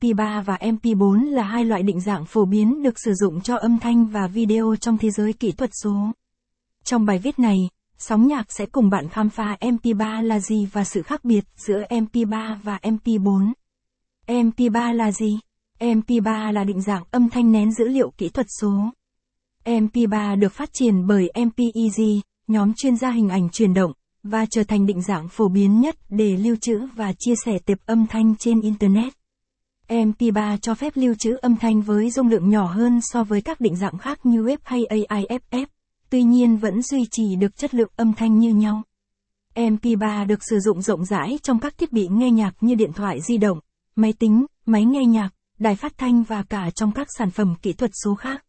MP3 và MP4 là hai loại định dạng phổ biến được sử dụng cho âm thanh và video trong thế giới kỹ thuật số. Trong bài viết này, Sóng nhạc sẽ cùng bạn khám phá MP3 là gì và sự khác biệt giữa MP3 và MP4. MP3 là gì? MP3 là định dạng âm thanh nén dữ liệu kỹ thuật số. MP3 được phát triển bởi MPEG, nhóm chuyên gia hình ảnh chuyển động, và trở thành định dạng phổ biến nhất để lưu trữ và chia sẻ tệp âm thanh trên Internet. MP3 cho phép lưu trữ âm thanh với dung lượng nhỏ hơn so với các định dạng khác như WAV hay AIFF, tuy nhiên vẫn duy trì được chất lượng âm thanh như nhau. MP3 được sử dụng rộng rãi trong các thiết bị nghe nhạc như điện thoại di động, máy tính, máy nghe nhạc, đài phát thanh và cả trong các sản phẩm kỹ thuật số khác.